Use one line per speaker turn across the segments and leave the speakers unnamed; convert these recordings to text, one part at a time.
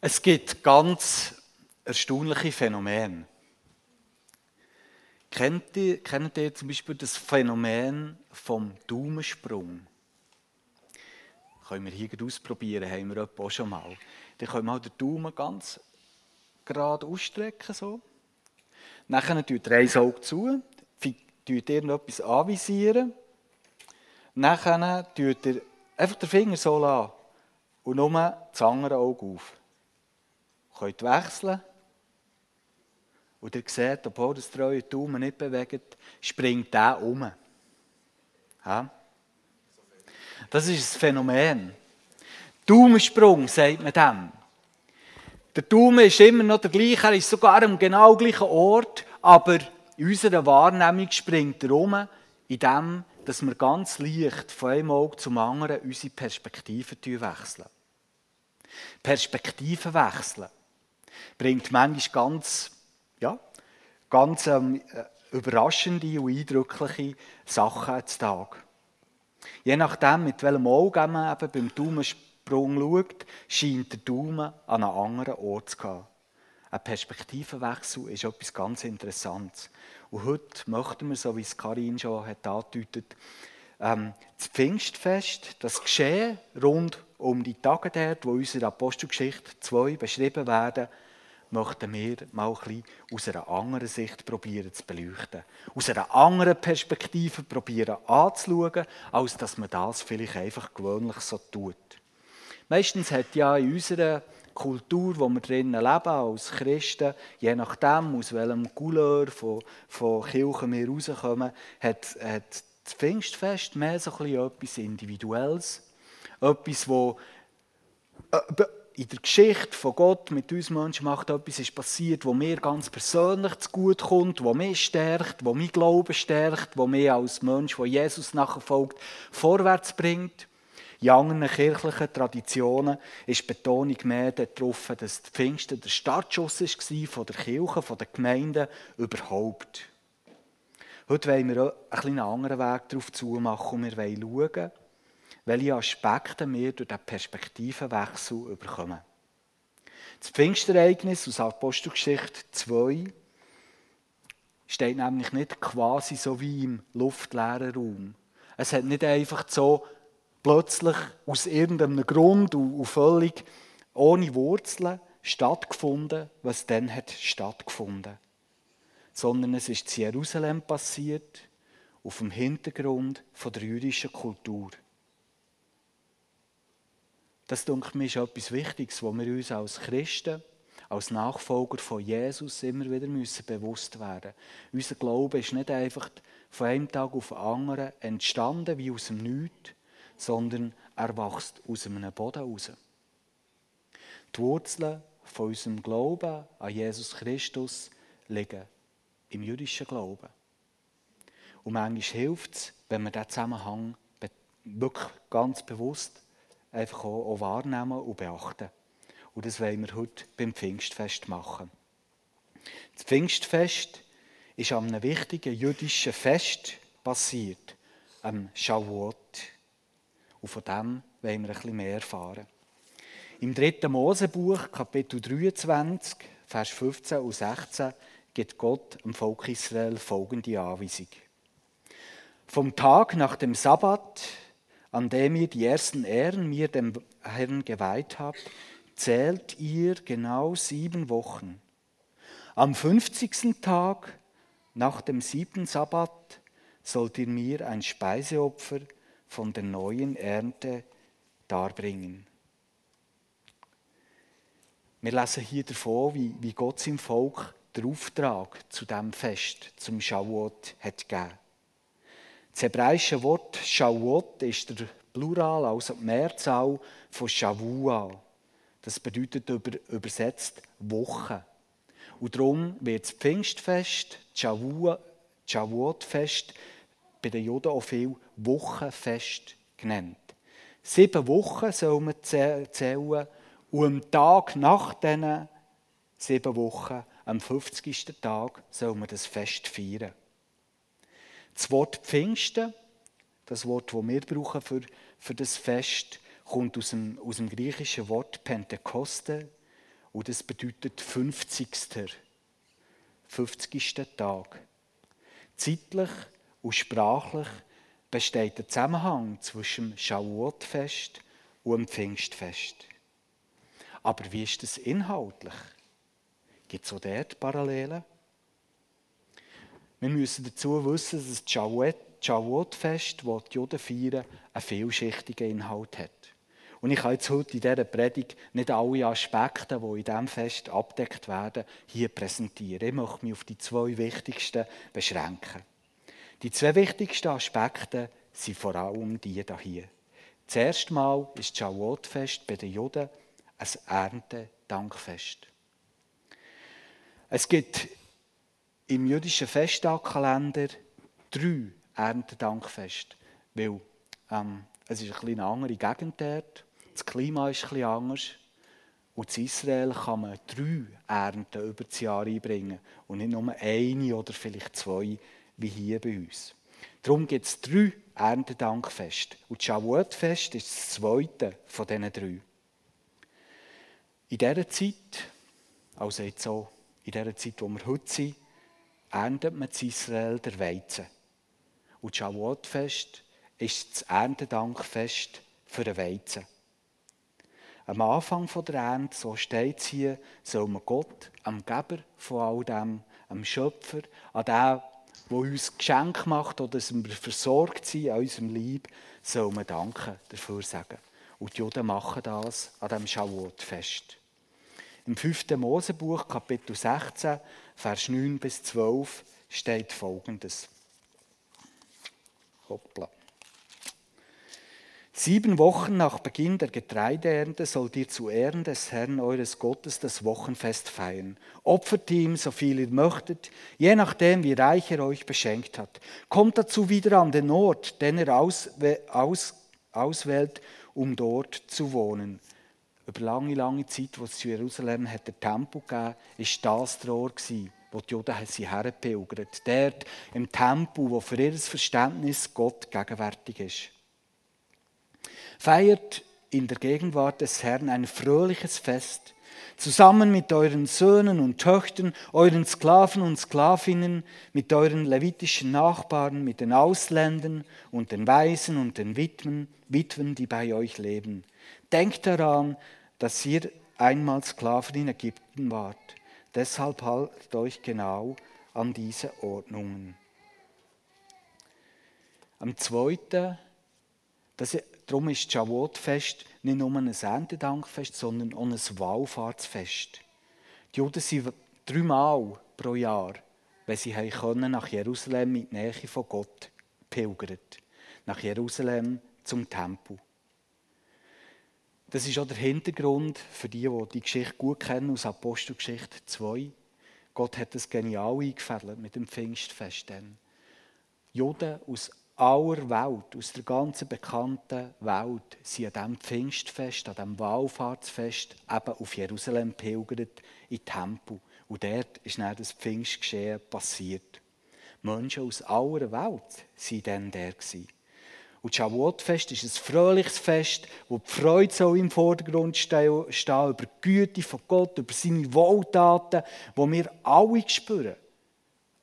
Es gibt ganz erstaunliche Phänomene. Kennt ihr, kennt ihr zum Beispiel das Phänomen vom Daumensprung? Können wir hier ausprobieren, haben wir auch schon mal. Dann können wir den Daumen ganz gerade ausstrecken. So. Dann tut ihr ein Auge zu, tut irgendetwas anvisieren. Dann tut ihr einfach den Finger so lassen und nur das andere Auge auf könnt wechseln. Und ihr seht, obwohl das treue Daumen nicht bewegt, springt der um. Ja? Das ist ein Phänomen. Daumensprung, sagt man dem. Der Daumen ist immer noch der gleiche, er ist sogar am genau gleichen Ort, aber in unserer Wahrnehmung springt er um, indem dass wir ganz leicht von einem Auge zum anderen unsere Perspektiven wechseln. Perspektiven wechseln bringt manchmal ganz, ja, ganz ähm, äh, überraschende und eindrückliche Sachen zu Tag. Je nachdem, mit welchem Auge man eben beim Daumensprung schaut, scheint der Daumen an einem anderen Ort zu gehen. Ein Perspektivenwechsel ist etwas ganz Interessantes. Und heute möchten wir, so wie es Karin schon hat angedeutet, ähm, das Pfingstfest, das Geschehen rund um die Tage dort, wo unsere Apostelgeschichte 2 beschrieben werden, möchten wir mal ein aus einer anderen Sicht probieren zu beleuchten. Aus einer anderen Perspektive probieren anzuschauen, als dass man das vielleicht einfach gewöhnlich so tut. Meistens hat ja in unserer Kultur, wo wir drinnen leben, als Christen, je nachdem, aus welchem Couleur von, von Kirchen wir rauskommen, hat, hat das Pfingstfest mehr so ein etwas Individuelles. Etwas, wo äh, in der Geschichte von Gott mit uns Menschen macht etwas ist passiert, wo mir ganz persönlich gut kommt, wo mich stärkt, wo mein Glauben stärkt, wo mich als Mensch, der Jesus nachfolgt, vorwärts bringt. In anderen kirchlichen Traditionen ist die Betonung mehr darauf, dass die Pfingsten der Startschuss war von der Kirche, von der Gemeinde überhaupt. Heute wollen wir einen anderen Weg darauf zumachen und wir wollen schauen, welche Aspekte wir durch diesen Perspektivenwechsel bekommen. Das Pfingstereignis aus Apostelgeschichte 2 steht nämlich nicht quasi so wie im luftleeren Raum. Es hat nicht einfach so plötzlich aus irgendeinem Grund und völlig ohne Wurzeln stattgefunden, was dann hat stattgefunden. Sondern es ist in Jerusalem passiert, auf dem Hintergrund der jüdischen Kultur. Das, denke ich, ist etwas Wichtiges, wo wir uns als Christen, als Nachfolger von Jesus immer wieder müssen bewusst werden. Unser Glaube ist nicht einfach von einem Tag auf den anderen entstanden wie aus dem Nichts, sondern er wächst aus einem Boden heraus. Die Wurzeln von unserem Glauben an Jesus Christus liegen im jüdischen Glauben. Und manchmal hilft es, wenn man diesen Zusammenhang wirklich ganz bewusst einfach auch, auch wahrnehmen und beachten. Und das wollen wir heute beim Pfingstfest machen. Das Pfingstfest ist an einem wichtigen jüdischen Fest passiert, am Shavuot. Und von dem wollen wir ein bisschen mehr erfahren. Im dritten Mosebuch, Kapitel 23, Vers 15 und 16, gibt Gott dem Volk Israel folgende Anweisung. Vom Tag nach dem Sabbat an dem ihr die ersten Ehren mir dem Herrn geweiht habt, zählt ihr genau sieben Wochen. Am 50. Tag nach dem siebten Sabbat sollt ihr mir ein Speiseopfer von der neuen Ernte darbringen. Wir lesen hier davon, wie, wie Gott seinem Volk den Auftrag zu dem Fest, zum Schauot, hat gegeben. Das hebräische Wort Shavuot ist der Plural, also die Mehrzahl von Shavua. Das bedeutet über, übersetzt Woche. Und darum wird das Pfingstfest, Shavuot-Fest, bei den Juden auch viel Wochenfest genannt. Sieben Wochen soll man zählen und am Tag nach diesen sieben Wochen, am 50. Tag, soll man das Fest feiern. Das Wort Pfingsten, das Wort, das wir brauchen für, für das Fest, kommt aus dem, aus dem griechischen Wort Pentekoste Und das bedeutet 50. 50. Tag. Zeitlich und sprachlich besteht der Zusammenhang zwischen dem Shavuot-Fest und dem Pfingstfest. Aber wie ist das inhaltlich? Gibt es auch dort Parallelen? Wir müssen dazu wissen, dass das Shavuot-Fest, das die Juden feiern, einen vielschichtigen Inhalt hat. Und ich kann jetzt heute in dieser Predigt nicht alle Aspekte, die in diesem Fest abdeckt werden, hier präsentieren. Ich möchte mich auf die zwei wichtigsten beschränken. Die zwei wichtigsten Aspekte sind vor allem die hier. Zuerst mal ist das Shavuot-Fest bei den Juden ein Erntedankfest. Es gibt im jüdischen Festtagkalender drei Erntedankfeste, weil ähm, es ist eine andere Gegend dort, das Klima ist etwas anders und in Israel kann man drei Ernten über das Jahr einbringen und nicht nur eine oder vielleicht zwei, wie hier bei uns. Darum gibt es drei Erntedankfeste und das Shavuot-Fest ist das zweite von diesen drei. In dieser Zeit, also jetzt auch in dieser Zeit, wo wir heute sind, erntet man in Israel der Weizen. Und das Shavuot-Fest ist das Erntedankfest für den Weizen. Am Anfang der Ernte, so steht es hier, soll man Gott, am Geber von all dem, am Schöpfer, an dem, der uns Geschenk macht oder dass wir versorgt sind an unserem Leib, soll man Danke dafür sagen. Und die Juden machen das an diesem Shavuot-Fest. Im 5. Mosebuch, Kapitel 16, Vers 9 bis 12, steht folgendes. Hoppla. Sieben Wochen nach Beginn der Getreideernte sollt ihr zu Ehren des Herrn eures Gottes das Wochenfest feiern. Opfert ihm, so viel ihr möchtet, je nachdem, wie reich er euch beschenkt hat. Kommt dazu wieder an den Ort, den er aus, aus, auswählt, um dort zu wohnen. Über lange, lange Zeit, wo es zu Jerusalem hat der Tempel gegeben ist das der Ort gewesen, wo die Juden sie hergepilgert. Dort im Tempel, wo für ihr Verständnis Gott gegenwärtig ist. Feiert in der Gegenwart des Herrn ein fröhliches Fest, zusammen mit euren Söhnen und Töchtern, euren Sklaven und Sklavinnen, mit euren levitischen Nachbarn, mit den Ausländern und den Waisen und den Witwen, Witwen, die bei euch leben. Denkt daran, dass ihr einmal Sklaven in Ägypten wart. Deshalb haltet euch genau an diese Ordnungen. Am zweiten, das, darum ist Shavuot-Fest nicht nur ein Erntedankfest, sondern auch ein Wallfahrtsfest. Die Juden sind dreimal pro Jahr, wenn sie können, nach Jerusalem die Nähe von Gott pilgert. Nach Jerusalem zum Tempel. Das ist auch der Hintergrund für die, die die Geschichte gut kennen, aus Apostelgeschichte 2. Gott hat das genial eingefädelt mit dem Pfingstfest. Dann. Juden aus aller Welt, aus der ganzen bekannten Welt, sind an diesem Pfingstfest, an diesem Wallfahrtsfest eben auf Jerusalem pilgert, in Tempel. Und dort ist dann das Pfingstgeschehen passiert. Menschen aus aller Welt waren dann der. Und das Shavuot-Fest ist ein fröhliches Fest, wo die Freude soll im Vordergrund stehen über die Güte von Gott, über seine Wohltaten, die wir alle spüren.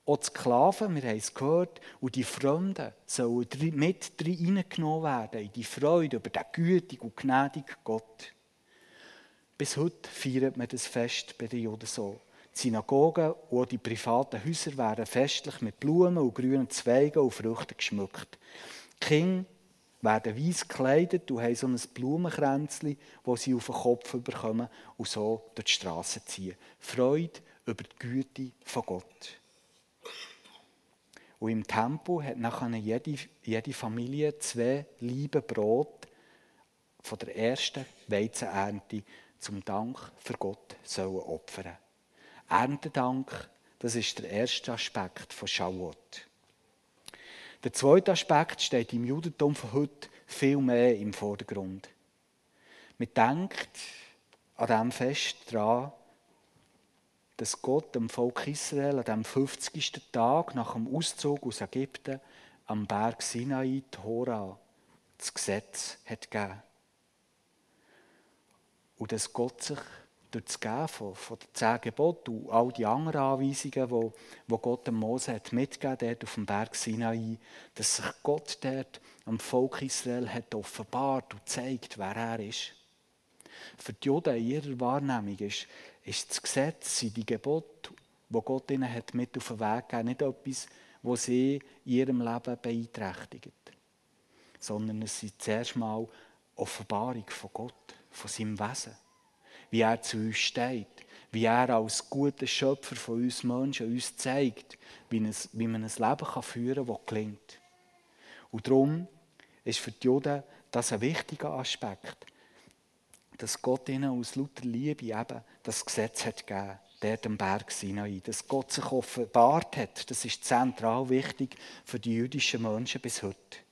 Auch die Sklaven, wir haben es gehört, und die Fremden sollen mit reingenommen werden in die Freude über den gütigen und gnädigen Gott. Bis heute feiert man das Fest bei den Juden so. Die Synagogen und die privaten Häuser werden festlich mit Blumen und grünen Zweigen und Früchten geschmückt. Die Kinder werden weiß gekleidet und haben so ein Blumenkränzchen, das sie auf den Kopf bekommen und so durch die Straße ziehen. Freude über die Güte von Gott. Und im Tempel hat nachher jede, jede Familie zwei Liebe Brot von der ersten Weizenernte zum Dank für Gott sollen opfern. Erntedank, das ist der erste Aspekt von Shavuot. Der zweite Aspekt steht im Judentum von heute viel mehr im Vordergrund. Man denkt an diesem Fest daran, dass Gott dem Volk Israel an dem 50. Tag nach dem Auszug aus Ägypten am Berg Sinai, Tora, das Gesetz hat gegeben. Und dass Gott sich durch das Geben von, den zehn Geboten und all die anderen Anweisungen, die, Gott dem Mose hat mitgegeben dort auf dem Berg Sinai, dass sich Gott dort am Volk Israel hat offenbart und zeigt, wer er ist. Für die Juden in ihrer Wahrnehmung ist, ist das Gesetz, sind die Gebote, die Gott ihnen hat mit auf den Weg gegeben, nicht etwas, was sie in ihrem Leben beeinträchtigt, sondern es sind zuerst mal Offenbarung von Gott, von seinem Wesen wie er zu uns steht, wie er als guter Schöpfer von uns Menschen uns zeigt, wie, man ein Leben führen kann, das gelingt. Und darum ist für die Juden das ein wichtiger Aspekt, dass Gott ihnen aus lauter Liebe eben das Gesetz hat gegeben, der dem Berg Sinai, dass Gott sich offenbart hat, das ist zentral wichtig für die jüdischen Menschen bis heute.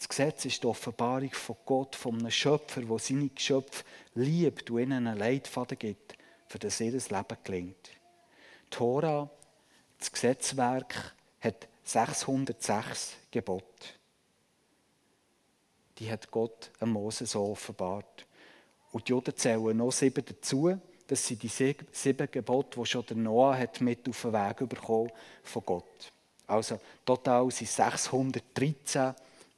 Das Gesetz ist die Offenbarung von Gott, von einem Schöpfer, der seine Geschöpfe liebt und ihnen einen Leitfaden gibt, für das ihr Leben gelingt. Die Tora, das Gesetzwerk, hat 606 Gebote. Die hat Gott an Mose so offenbart. Und die Juden zählen noch sieben dazu. Das sind die sieben Gebote, die schon der Noah hat mit auf den Weg bekommen von Gott. Also total sind 613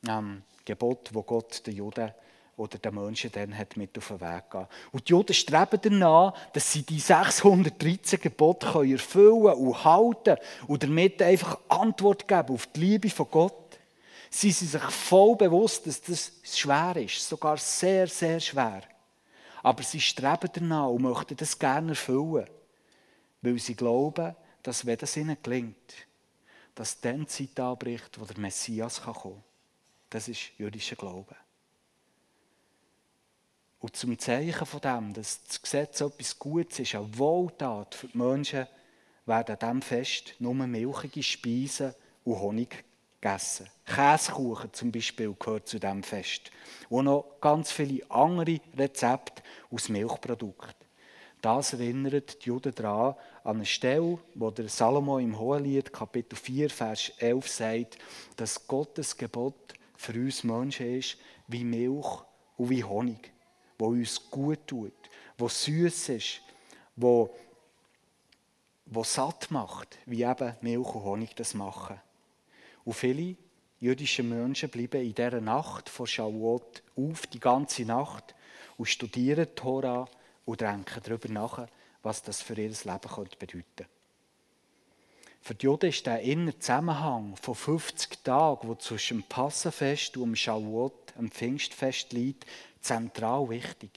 ähm, Gebot, wo Gott den Juden oder den Menschen dann hat mit auf den Weg gehen. Und die Juden streben danach, dass sie die 613 Gebote erfüllen und halten und damit einfach Antwort geben auf die Liebe von Gott. Sie sind sich voll bewusst, dass das schwer ist, sogar sehr, sehr schwer. Aber sie streben danach und möchten das gerne erfüllen, weil sie glauben, dass wenn das ihnen gelingt, dass dann die Zeit anbricht, wo der Messias kommen kann. Das ist jüdischer Glaube. Und zum Zeichen von dem, dass das Gesetz etwas Gutes ist, eine Wohltat für die Menschen, werden an diesem Fest nur milchige Speisen und Honig gegessen. Käsekuchen zum Beispiel gehört zu diesem Fest. Und noch ganz viele andere Rezepte aus Milchprodukten. Das erinnert die Juden daran, an eine Stelle, wo der Salomo im Hohelied, Kapitel 4, Vers 11 sagt, dass Gottes Gebot für uns Menschen ist wie Milch und wie Honig, wo uns gut tut, wo süß ist, wo, wo satt macht, wie eben Milch und Honig das machen. Und viele jüdische Menschen bleiben in dieser Nacht vor Shavuot auf, die ganze Nacht, und studieren die Tora und denken darüber nach, was das für ihr Leben bedeuten könnte. Für die Juden ist der innere Zusammenhang von 50 Tagen, wo zwischen dem Passenfest und dem Shavuot, dem Pfingstfest liegt, zentral wichtig.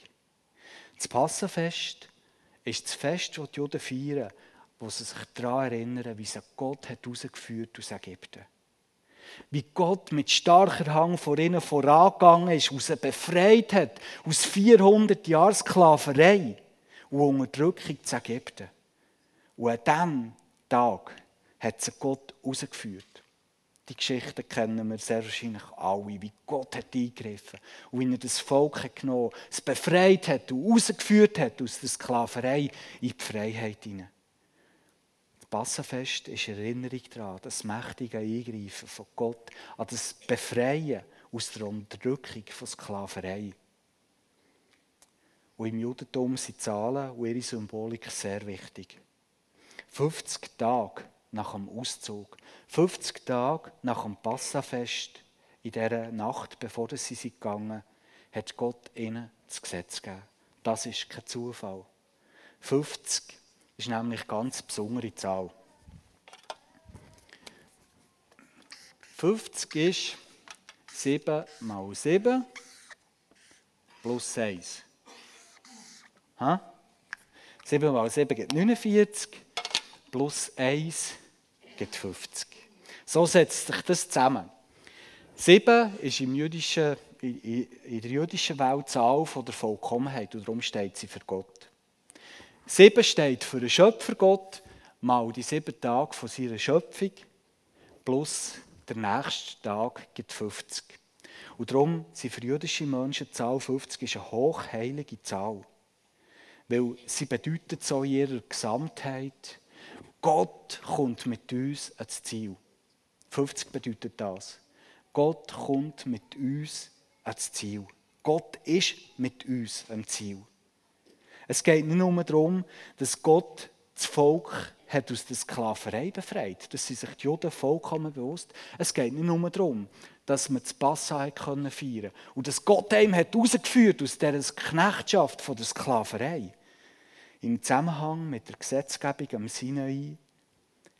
Das Passenfest ist das Fest, das die Juden feiern, wo sie sich daran erinnern, wie sie Gott hat herausgeführt aus Ägypten. Wie Gott mit starker Hang vor ihnen vorangegangen ist, und sie befreit hat aus 400 Jahren Sklaverei und Unterdrückung zu Ägypten. Und an diesem Tag hat sie Gott rausgeführt. Die Geschichten kennen wir sehr wahrscheinlich alle, wie Gott hat eingegriffen und wie er das Volk hat genommen es befreit hat und rausgeführt hat aus der Sklaverei in die Freiheit hinein. Das Passenfest ist Erinnerung daran, das mächtige Eingreifen von Gott, an das Befreien aus der Unterdrückung von Sklaverei. Und im Judentum sind Zahlen und ihre Symbolik sehr wichtig. 50 Tage nach dem Auszug. 50 Tage nach dem Passafest, in dieser Nacht, bevor sie gegangen hat Gott ihnen das Gesetz gegeben. Das ist kein Zufall. 50 ist nämlich eine ganz besondere Zahl. 50 ist 7 mal 7 plus 1. Ha? 7 mal 7 gibt 49 plus 1 gibt 50. So setzt sich das zusammen. Sieben ist im jüdischen, in der jüdischen Welt die Zahl von der Vollkommenheit und darum steht sie für Gott. Sieben steht für den Schöpfergott, mal die sieben Tage von seiner Schöpfung, plus der nächste Tag gibt 50. Und darum sind für jüdische Menschen die Zahl 50 ist eine hochheilige Zahl. Weil sie bedeutet so in ihrer Gesamtheit, Gott kommt mit uns ans Ziel. 50 bedeutet das. Gott kommt mit uns ans Ziel. Gott ist mit uns am Ziel. Es geht nicht nur darum, dass Gott das Volk hat aus der Sklaverei befreit. Das sind sich die Juden vollkommen bewusst. Es geht nicht nur darum, dass man das Passa feiern konnte und dass Gott einem hat aus dieser Knechtschaft von der Sklaverei. Im Zusammenhang mit der Gesetzgebung am Sinai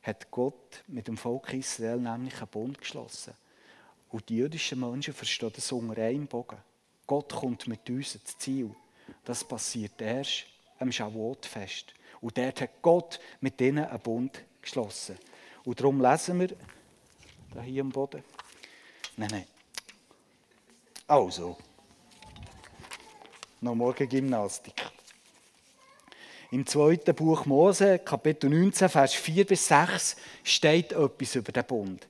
hat Gott mit dem Volk Israel nämlich einen Bund geschlossen. Und die jüdischen Menschen verstehen das unter einem Bogen. Gott kommt mit uns ins Ziel. Das passiert erst am Shavuot-Fest. Und dort hat Gott mit ihnen einen Bund geschlossen. Und darum lesen wir, da hier am Boden. Nein, nein. Also. Noch morgen Gymnastik. Im zweiten Buch Mose, Kapitel 19, Vers 4 bis 6, steht etwas über den Bund.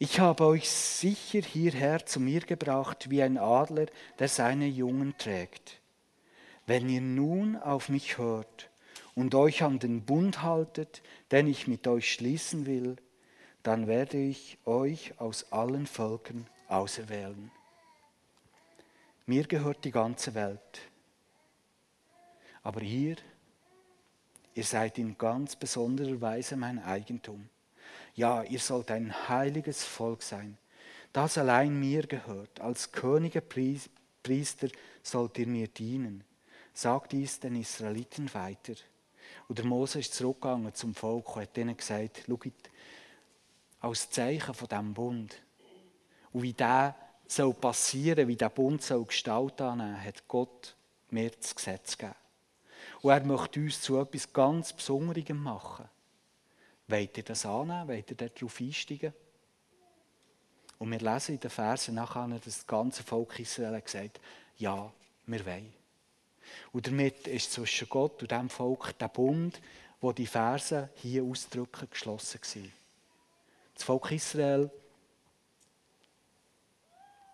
Ich habe euch sicher hierher zu mir gebracht wie ein Adler, der seine Jungen trägt. Wenn ihr nun auf mich hört und euch an den Bund haltet, den ich mit euch schließen will, dann werde ich euch aus allen Völkern auserwählen. Mir gehört die ganze Welt. Aber ihr, ihr seid in ganz besonderer Weise mein Eigentum. Ja, ihr sollt ein heiliges Volk sein, das allein mir gehört. Als Könige Priester sollt ihr mir dienen. Sagt dies den Israeliten weiter. Und der Mose ist zurückgegangen zum Volk und hat ihnen gesagt, schaut, als Zeichen von diesem Bund und wie der soll passieren, wie der Bund soll Gestalt hat Gott mir das Gesetz gegeben. Und er möchte uns zu etwas ganz Besonderem machen. Wollt ihr das annehmen? Wollt ihr darauf einsteigen? Und wir lesen in den Versen nachher, dass das ganze Volk Israel gesagt ja, wir wollen. Und damit ist zwischen Gott und dem Volk der Bund, wo die Verse hier ausdrücken, geschlossen war. Das Volk Israel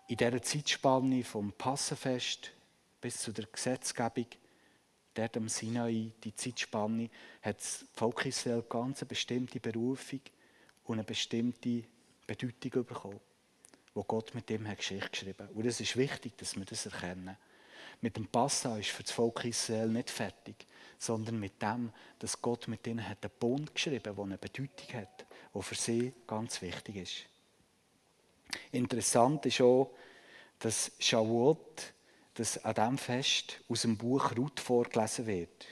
in dieser Zeitspanne vom Passenfest bis zu der Gesetzgebung, dort am Sinai, die Zeitspanne, hat das Volk Israel ganz eine bestimmte Berufung und eine bestimmte Bedeutung bekommen, wo Gott mit dem hat Geschichte geschrieben hat. Und es ist wichtig, dass wir das erkennen. Mit dem Passa ist für das Volk Israel nicht fertig, sondern mit dem, dass Gott mit ihnen hat einen Bund geschrieben hat, der eine Bedeutung hat, der für sie ganz wichtig ist. Interessant ist auch, dass Shavuot, dass an diesem Fest aus dem Buch Ruth vorgelesen wird.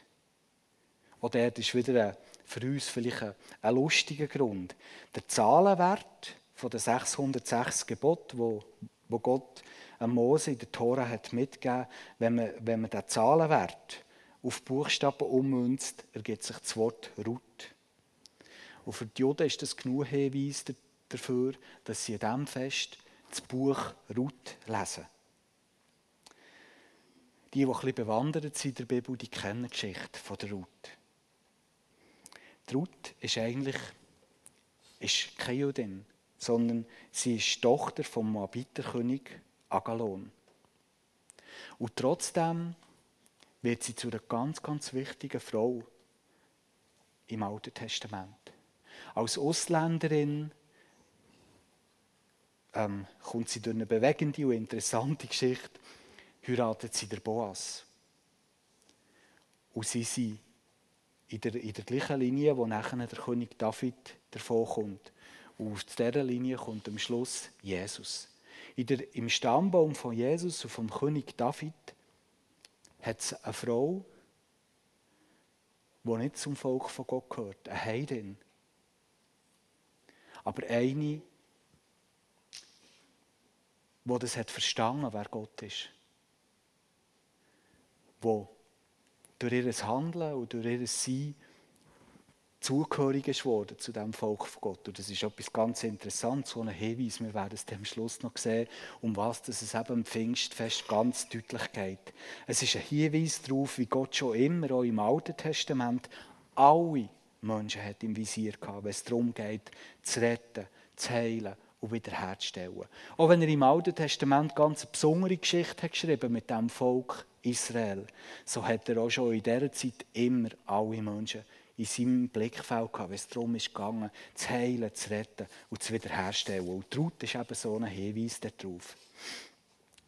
Und dort ist wieder ein, für uns vielleicht ein, ein lustiger Grund. Der Zahlenwert von den 606 Geboten, wo, wo Gott Mose in der Tora hat mitgegeben, wenn man, wenn man den Zahlenwert auf Buchstaben ummünzt, ergibt sich das Wort Ruth. Und für die Juden ist das genug Hinweis dafür, dass sie an diesem Fest das Buch Ruth lesen. Die, die ein bisschen bewandert sind in der Bibel, die kennen die Geschichte von der Ruth. Die Ruth ist eigentlich ist keine Judin, sondern sie ist Tochter vom Moabiterkönig Agalon. Und trotzdem wird sie zu einer ganz, ganz wichtigen Frau im Alten Testament. Als Ausländerin ähm, kommt sie durch eine bewegende und interessante Geschichte, heiratet sie der Boas. Und sie sind in der, in der gleichen Linie, wo nachher der König David davon kommt. Und aus dieser Linie kommt am Schluss Jesus. Der, Im Stammbaum von Jesus und vom König David hat es eine Frau, die nicht zum Volk von Gott gehört, eine Heidin. Aber eine, die das hat verstanden, wer Gott ist. Wo durch ihr Handeln und durch ihr Sein zugehörig ist worden zu dem Volk von Gott. Und das ist etwas ganz Interessantes, so ein Hinweis, wir werden es am Schluss noch sehen, um was es eben im Pfingstfest ganz deutlich geht. Es ist ein Hinweis darauf, wie Gott schon immer, auch im Alten Testament, alle Menschen hat im Visier gehabt, wenn es darum geht, zu retten, zu heilen und wiederherzustellen. Auch wenn er im Alten Testament ganz eine besondere Geschichte hat geschrieben mit dem Volk Israel, so hat er auch schon in dieser Zeit immer alle Menschen in seinem Blickfeld gehabt, wenn es darum ging, zu heilen, zu retten und zu wiederherstellen. Und Ruth ist eben so ein Hinweis darauf.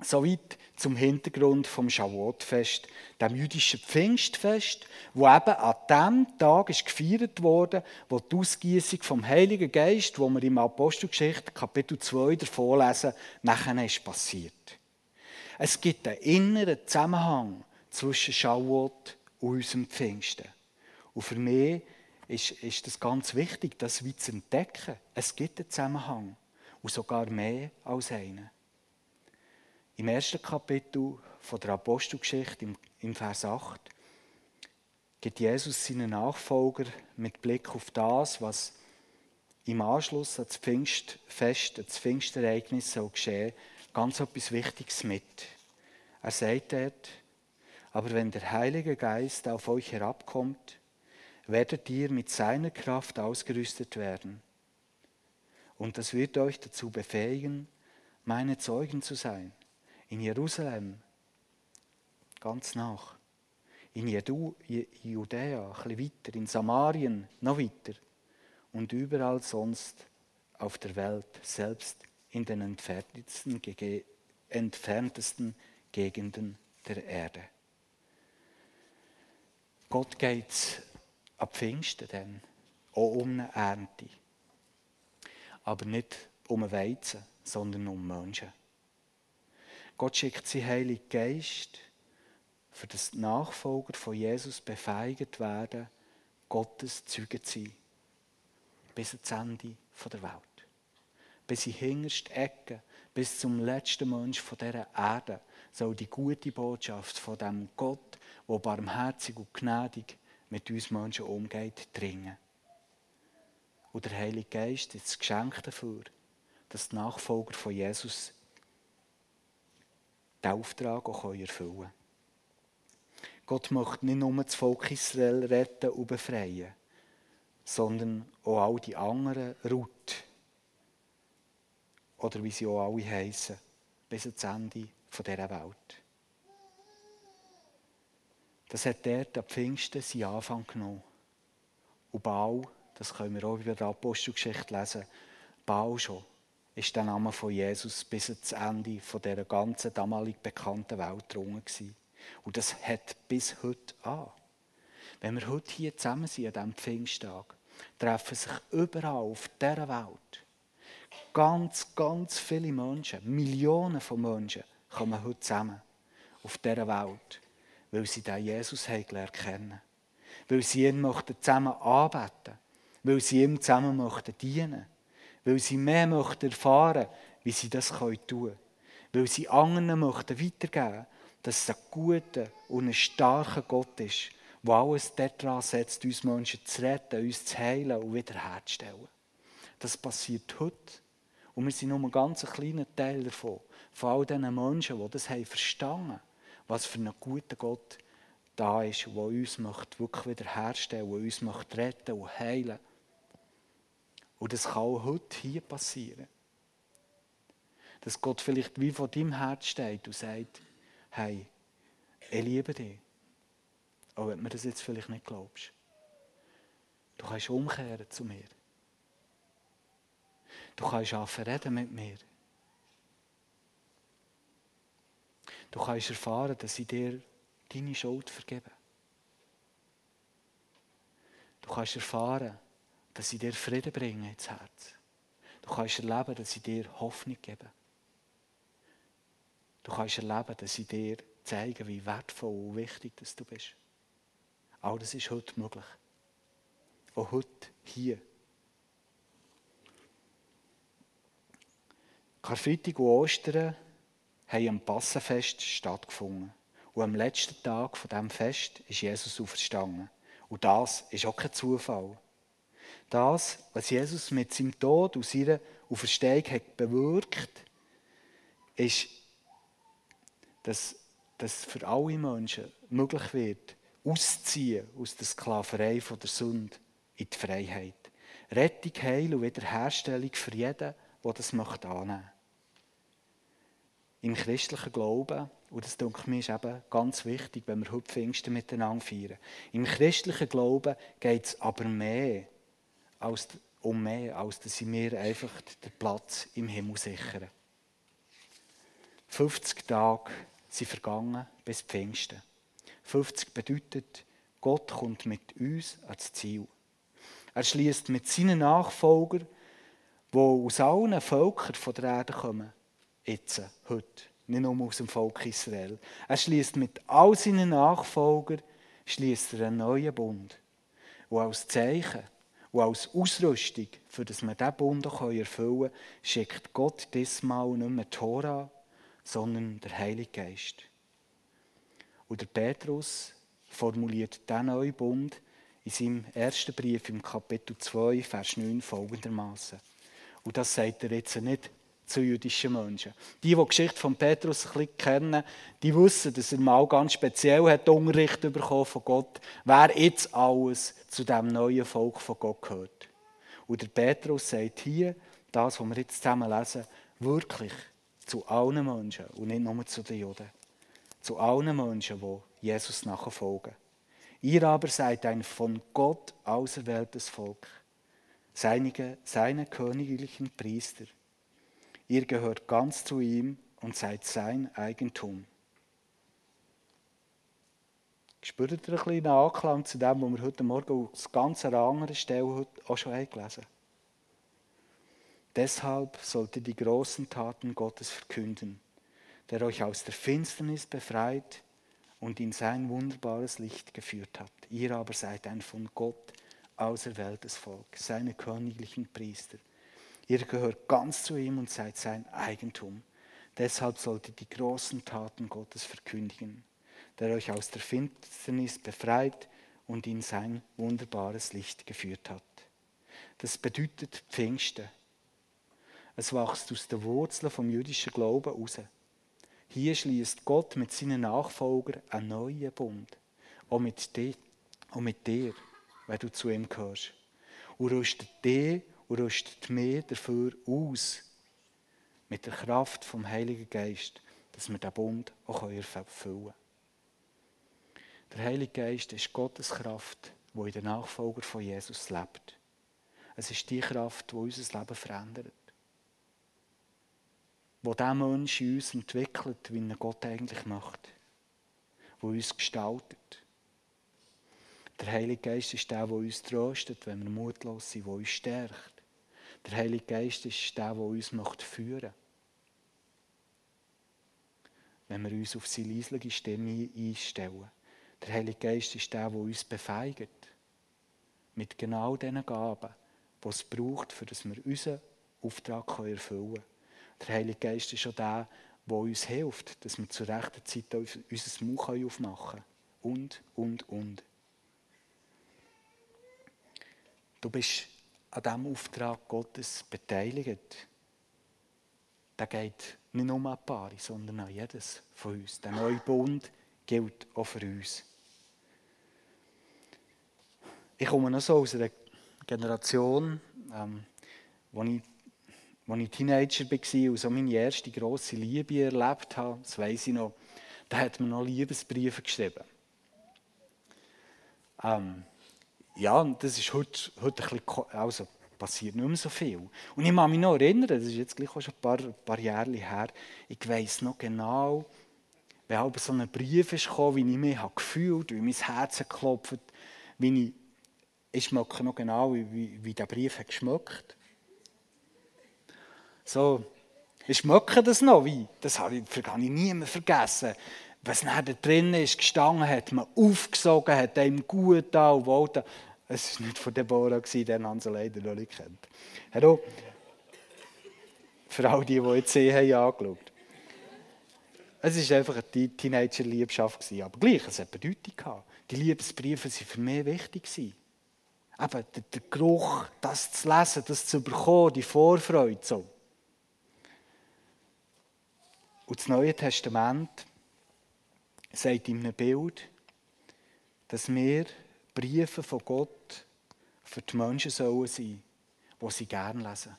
Soweit zum Hintergrund vom Shavuot-Fest, dem jüdischen Pfingstfest, wo eben an dem Tag ist gefeiert wurde, wo die Ausgießung vom Heiligen Geist, wo wir im Apostelgeschichte Kapitel 2 davon lesen, nachher ist passiert. Es gibt einen inneren Zusammenhang zwischen Shavuot und unserem Pfingsten. Und für mich ist, ist das ganz wichtig, das wie zu entdecken. Es gibt einen Zusammenhang und sogar mehr als einen. Im ersten Kapitel der Apostelgeschichte, im, Vers 8, gibt Jesus seinen Nachfolger mit Blick auf das, was im Anschluss an das Pfingstfest, an das Pfingstereignis soll geschehen, ganz etwas Wichtiges mit. Er sagt dort, aber wenn der Heilige Geist auf euch herabkommt, werdet ihr mit seiner Kraft ausgerüstet werden. Und das wird euch dazu befähigen, meine Zeugen zu sein in Jerusalem, ganz nach, in Judäa, ein bisschen weiter, in Samarien, noch weiter und überall sonst auf der Welt, selbst in den entferntesten, entferntesten Gegenden der Erde. Gott geht ab Pfingsten dann auch um eine Ernte. Aber nicht um einen Weizen, sondern um Menschen. Gott schickt seinen Heiligen Geist, für das die Nachfolger von Jesus befeigt werden, Gottes Zeugen zu sein. Bis ans Ende der Welt. Bis in die hinterste Ecke, bis zum letzten Mensch von dieser Erde soll die gute Botschaft von dem Gott, der barmherzig und gnädig mit uns Menschen umgeht, dringen. Und der Heilige Geist ist das Geschenk dafür, dass die Nachfolger von Jesus den Auftrag auch erfüllen können. Gott möchte nicht nur das Volk Israel retten und befreien, sondern auch all die anderen Ruth. Oder wie sie auch alle heißen, bis ans Ende dieser Welt. Das hat dort am Pfingsten seinen Anfang genommen. Und Baal, das können wir auch über die Apostelgeschichte lesen, Baal schon ist der Name von Jesus bis ans Ende von der ganzen damalig bekannten Welt drungen Und das hat bis heute an. Wenn wir heute hier zusammen sind, an diesem Pfingsttag, treffen sich überall auf dieser Welt ganz, ganz viele Menschen, Millionen von Menschen kommen heute zusammen auf dieser Welt, weil sie den Jesus gelernt kennen. Weil sie ihn zusammen anbeten Weil sie ihm zusammen dienen möchten weil sie mehr möchten erfahren wie sie das tun können. Weil sie anderen möchten weitergeben dass es ein guter und ein starker Gott ist, der alles daran setzt, uns Menschen zu retten, uns zu heilen und wiederherzustellen. Das passiert heute. Und wir sind nur ein ganz kleiner Teil davon. Von all diesen Menschen, die das haben verstanden was für ein guter Gott da ist, der uns wirklich wiederherstellen möchte, uns möchte retten und heilen möchte. Und das kann auch heute hier passieren. Dass Gott vielleicht wie vor deinem Herz steht und sagt, hey, ich liebe dich. Auch wenn du mir das jetzt vielleicht nicht glaubst. Du kannst umkehren zu mir. Du kannst anfangen mit mir. Du kannst erfahren, dass ich dir deine Schuld vergebe. Du kannst erfahren, dass sie dir Frieden bringen ins Herz. Du kannst erleben, dass sie dir Hoffnung geben. Du kannst erleben, dass sie dir zeigen, wie wertvoll und wichtig dass du bist. All das ist heute möglich. Auch heute, hier. Karfreitag und Ostern haben am Passenfest stattgefunden. Und am letzten Tag von diesem Fest ist Jesus auferstanden. Und das ist auch kein Zufall. Das, was Jesus mit seinem Tod und seiner Auferstehung hat bewirkt, ist, dass, dass für alle Menschen möglich wird, auszuziehen aus der Sklaverei von der Sünde in die Freiheit. Rettung, Heil und Wiederherstellung für jeden, der das möchte annehmen Im christlichen Glauben, und das denke ich ist eben ganz wichtig, wenn wir heute Pfingsten miteinander feiern, im christlichen Glauben geht es aber mehr als, um mehr, als dass sie mir einfach den Platz im Himmel sichern. 50 Tage sind vergangen bis Pfingsten. 50 bedeutet, Gott kommt mit uns ans Ziel. Er schließt mit seinen Nachfolgern, die aus allen Völkern von der Erde kommen, jetzt, heute, nicht nur aus dem Volk Israel. Er schließt mit all seinen Nachfolgern schließt er einen neuen Bund. Und als Zeichen und als Ausrüstung, für das wir diesen Bund erfüllen können, schickt Gott diesmal nicht mehr Tora, sondern der Heilige Geist. Und der Petrus formuliert diesen neuen Bund in seinem ersten Brief im Kapitel 2, Vers 9 folgendermaßen. Und das sagt er jetzt nicht zu jüdischen Menschen. Die, die die Geschichte von Petrus ein bisschen kennen, die wissen, dass er mal ganz speziell hat Unterricht bekommen von Gott, wer jetzt alles zu dem neuen Volk von Gott gehört. Und der Petrus sagt hier, das, was wir jetzt zusammen lesen, wirklich zu allen Menschen und nicht nur zu den Juden. Zu allen Menschen, die Jesus nachfolgen. Ihr aber seid ein von Gott auserwähltes Volk, seine, seine königlichen Priester. Ihr gehört ganz zu ihm und seid sein Eigentum. Spürt ihr ein bisschen Anklang zu dem, was wir heute Morgen aus ganz einer anderen Stelle auch schon gelesen haben? Deshalb sollt ihr die großen Taten Gottes verkünden, der euch aus der Finsternis befreit und in sein wunderbares Licht geführt hat. Ihr aber seid ein von Gott auserwähltes Volk, seine königlichen Priester. Ihr gehört ganz zu ihm und seid sein Eigentum. Deshalb sollt ihr die großen Taten Gottes verkündigen, der euch aus der Finsternis befreit und in sein wunderbares Licht geführt hat. Das bedeutet Pfingsten. Es wächst aus den Wurzeln vom jüdischen Glauben heraus. Hier schließt Gott mit seinen Nachfolgern einen neuen Bund. Auch mit dir, auch mit dir wenn du zu ihm gehörst. Und rüstet dich und rüstet mich dafür aus, mit der Kraft vom Heiligen Geist, dass wir diesen Bund auch erfüllen können. Der Heilige Geist ist Gottes Kraft, die in den Nachfolger von Jesus lebt. Es ist die Kraft, die unser Leben verändert wo der Mensch in uns entwickelt, wie er Gott eigentlich macht, wo uns gestaltet. Der Heilige Geist ist der, der uns tröstet, wenn wir mutlos sind, der uns stärkt. Der Heilige Geist ist der, der uns führen möchte Wenn wir uns auf seine leisliche Stimme einstellen. Der Heilige Geist ist der, der uns befeigt. Mit genau diesen Gaben, die es braucht, für dass wir unseren Auftrag erfüllen können. Der Heilige Geist ist auch der, der uns hilft, dass wir zur rechten Zeit unser Mund aufmachen können. Und, und, und. Du bist an diesem Auftrag Gottes beteiligt. Der geht nicht nur an Paare, sondern an jedes von uns. Der neue Bund gilt auch für uns. Ich komme noch so aus einer Generation, ähm, wo ich als ich Teenager war und so meine erste grosse Liebe erlebt habe, das weiss ich noch, da hat man noch Liebesbriefe geschrieben. Ähm, ja, und das ist heute, heute ein bisschen, also passiert nicht mehr so viel. Und ich kann mich noch erinnern, das ist jetzt gleich auch schon ein paar, ein paar Jahre her, ich weiss noch genau, wenn aber so ein Brief gekommen, wie ich mich habe gefühlt, wie mein Herz klopft, wie ich, ich schmecke noch genau, wie, wie der Brief hat geschmeckt. So, ich schmecke das noch, wie? Das habe ich, das ich nie mehr vergessen. Was da drinnen ist, gestanden hat, man aufgesogen hat, einem gut da und wollte. Es war nicht von Deborah, den haben sie leider noch nicht kennt. Hallo? Für all die, die jetzt sehen, haben angeschaut. Es war einfach eine Teenager-Liebschaft. Aber gleich, es hat Bedeutung. Die Liebesbriefe waren für mich wichtig. Eben, der, der Geruch, das zu lesen, das zu bekommen, die Vorfreude. So. Und das Neue Testament sagt in einem Bild, dass wir Briefe von Gott für die Menschen sollen sein, die sie gerne lesen.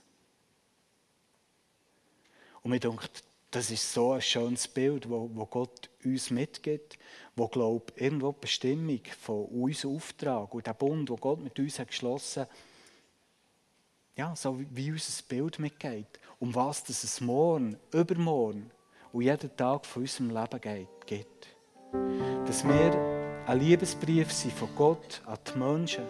Und mir denkt, das ist so ein schönes Bild, wo, Gott uns mitgibt, wo glaube irgendwo die Bestimmung von unserem Auftrag und der Bund, wo Gott mit uns hat geschlossen hat, ja, so wie, wie unser Bild mitgeht. Um was es morgen, übermorgen und jeden Tag von unserem Leben gibt. Dass wir ein Liebesbrief sind von Gott an die Menschen,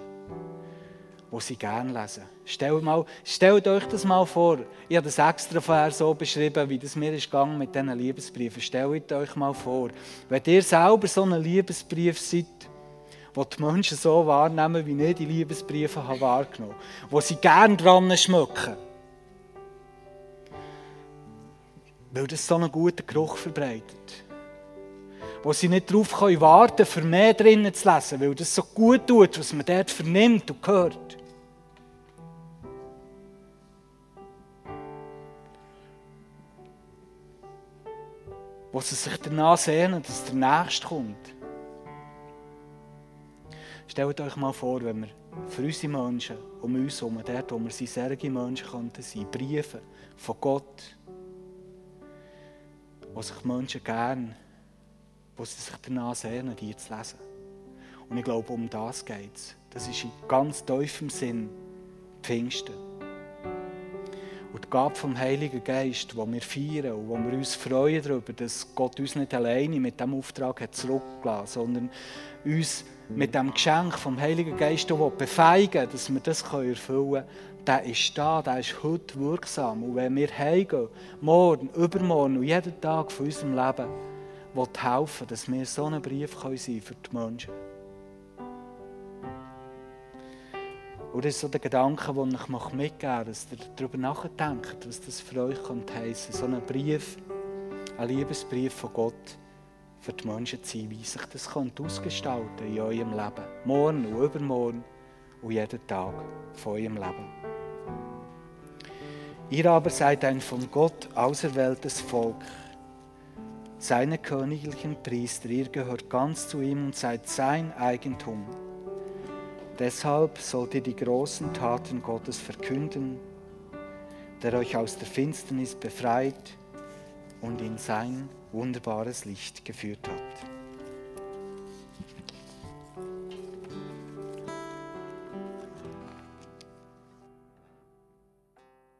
die sie gerne lesen. Stellt, mal, stellt euch das mal vor. Ich habe das extra vorher so beschrieben, wie das mir ist gegangen mit diesen Liebesbriefen. Stellt euch mal vor, wenn ihr selber so ein Liebesbrief seid, wo die Menschen so wahrnehmen, wie ich die Liebesbriefe habe wahrgenommen habe, wo sie gerne dran schmücken. Weil das so einen guten Geruch verbreitet. Wo sie nicht darauf warten können, für mehr drinnen zu lesen, weil das so gut tut, was man dort vernimmt und hört. Wo sie sich danach sehnen, dass der Nächste kommt. Stellt euch mal vor, wenn wir für unsere Menschen um uns herum, dort, wo wir sind, solche Menschen könnten sein, Briefe von Gott, wo sich Menschen gerne, wo sie sich danach sehnen, die zu lesen. Und ich glaube, um das geht es. Das ist in ganz tiefem Sinn Pfingsten. Und die Gabe vom Heiligen Geist, wo wir feiern und wo wir uns freuen darüber, dass Gott uns nicht alleine mit diesem Auftrag hat zurückgelassen sondern uns mit dem Geschenk vom Heiligen Geist befeigen dass wir das erfüllen können, der ist da, der ist heute wirksam. Und wenn wir heimgehen, morgen, übermorgen und jeden Tag von unserem Leben, will helfen, dass wir so ein Brief können für die Menschen. Und das ist so der Gedanke, den ich mitgeben möchte, dass ihr darüber nachdenkt, was das für euch heissen könnte. So ein Brief, ein Liebesbrief von Gott für die Menschen zu sein, wie sich das ausgestalten in eurem Leben. Morgen und übermorgen und jeden Tag von eurem Leben. Ihr aber seid ein von Gott auserwähltes Volk, seine königlichen Priester. Ihr gehört ganz zu ihm und seid sein Eigentum. Deshalb sollt ihr die großen Taten Gottes verkünden, der euch aus der Finsternis befreit und in sein wunderbares Licht geführt hat.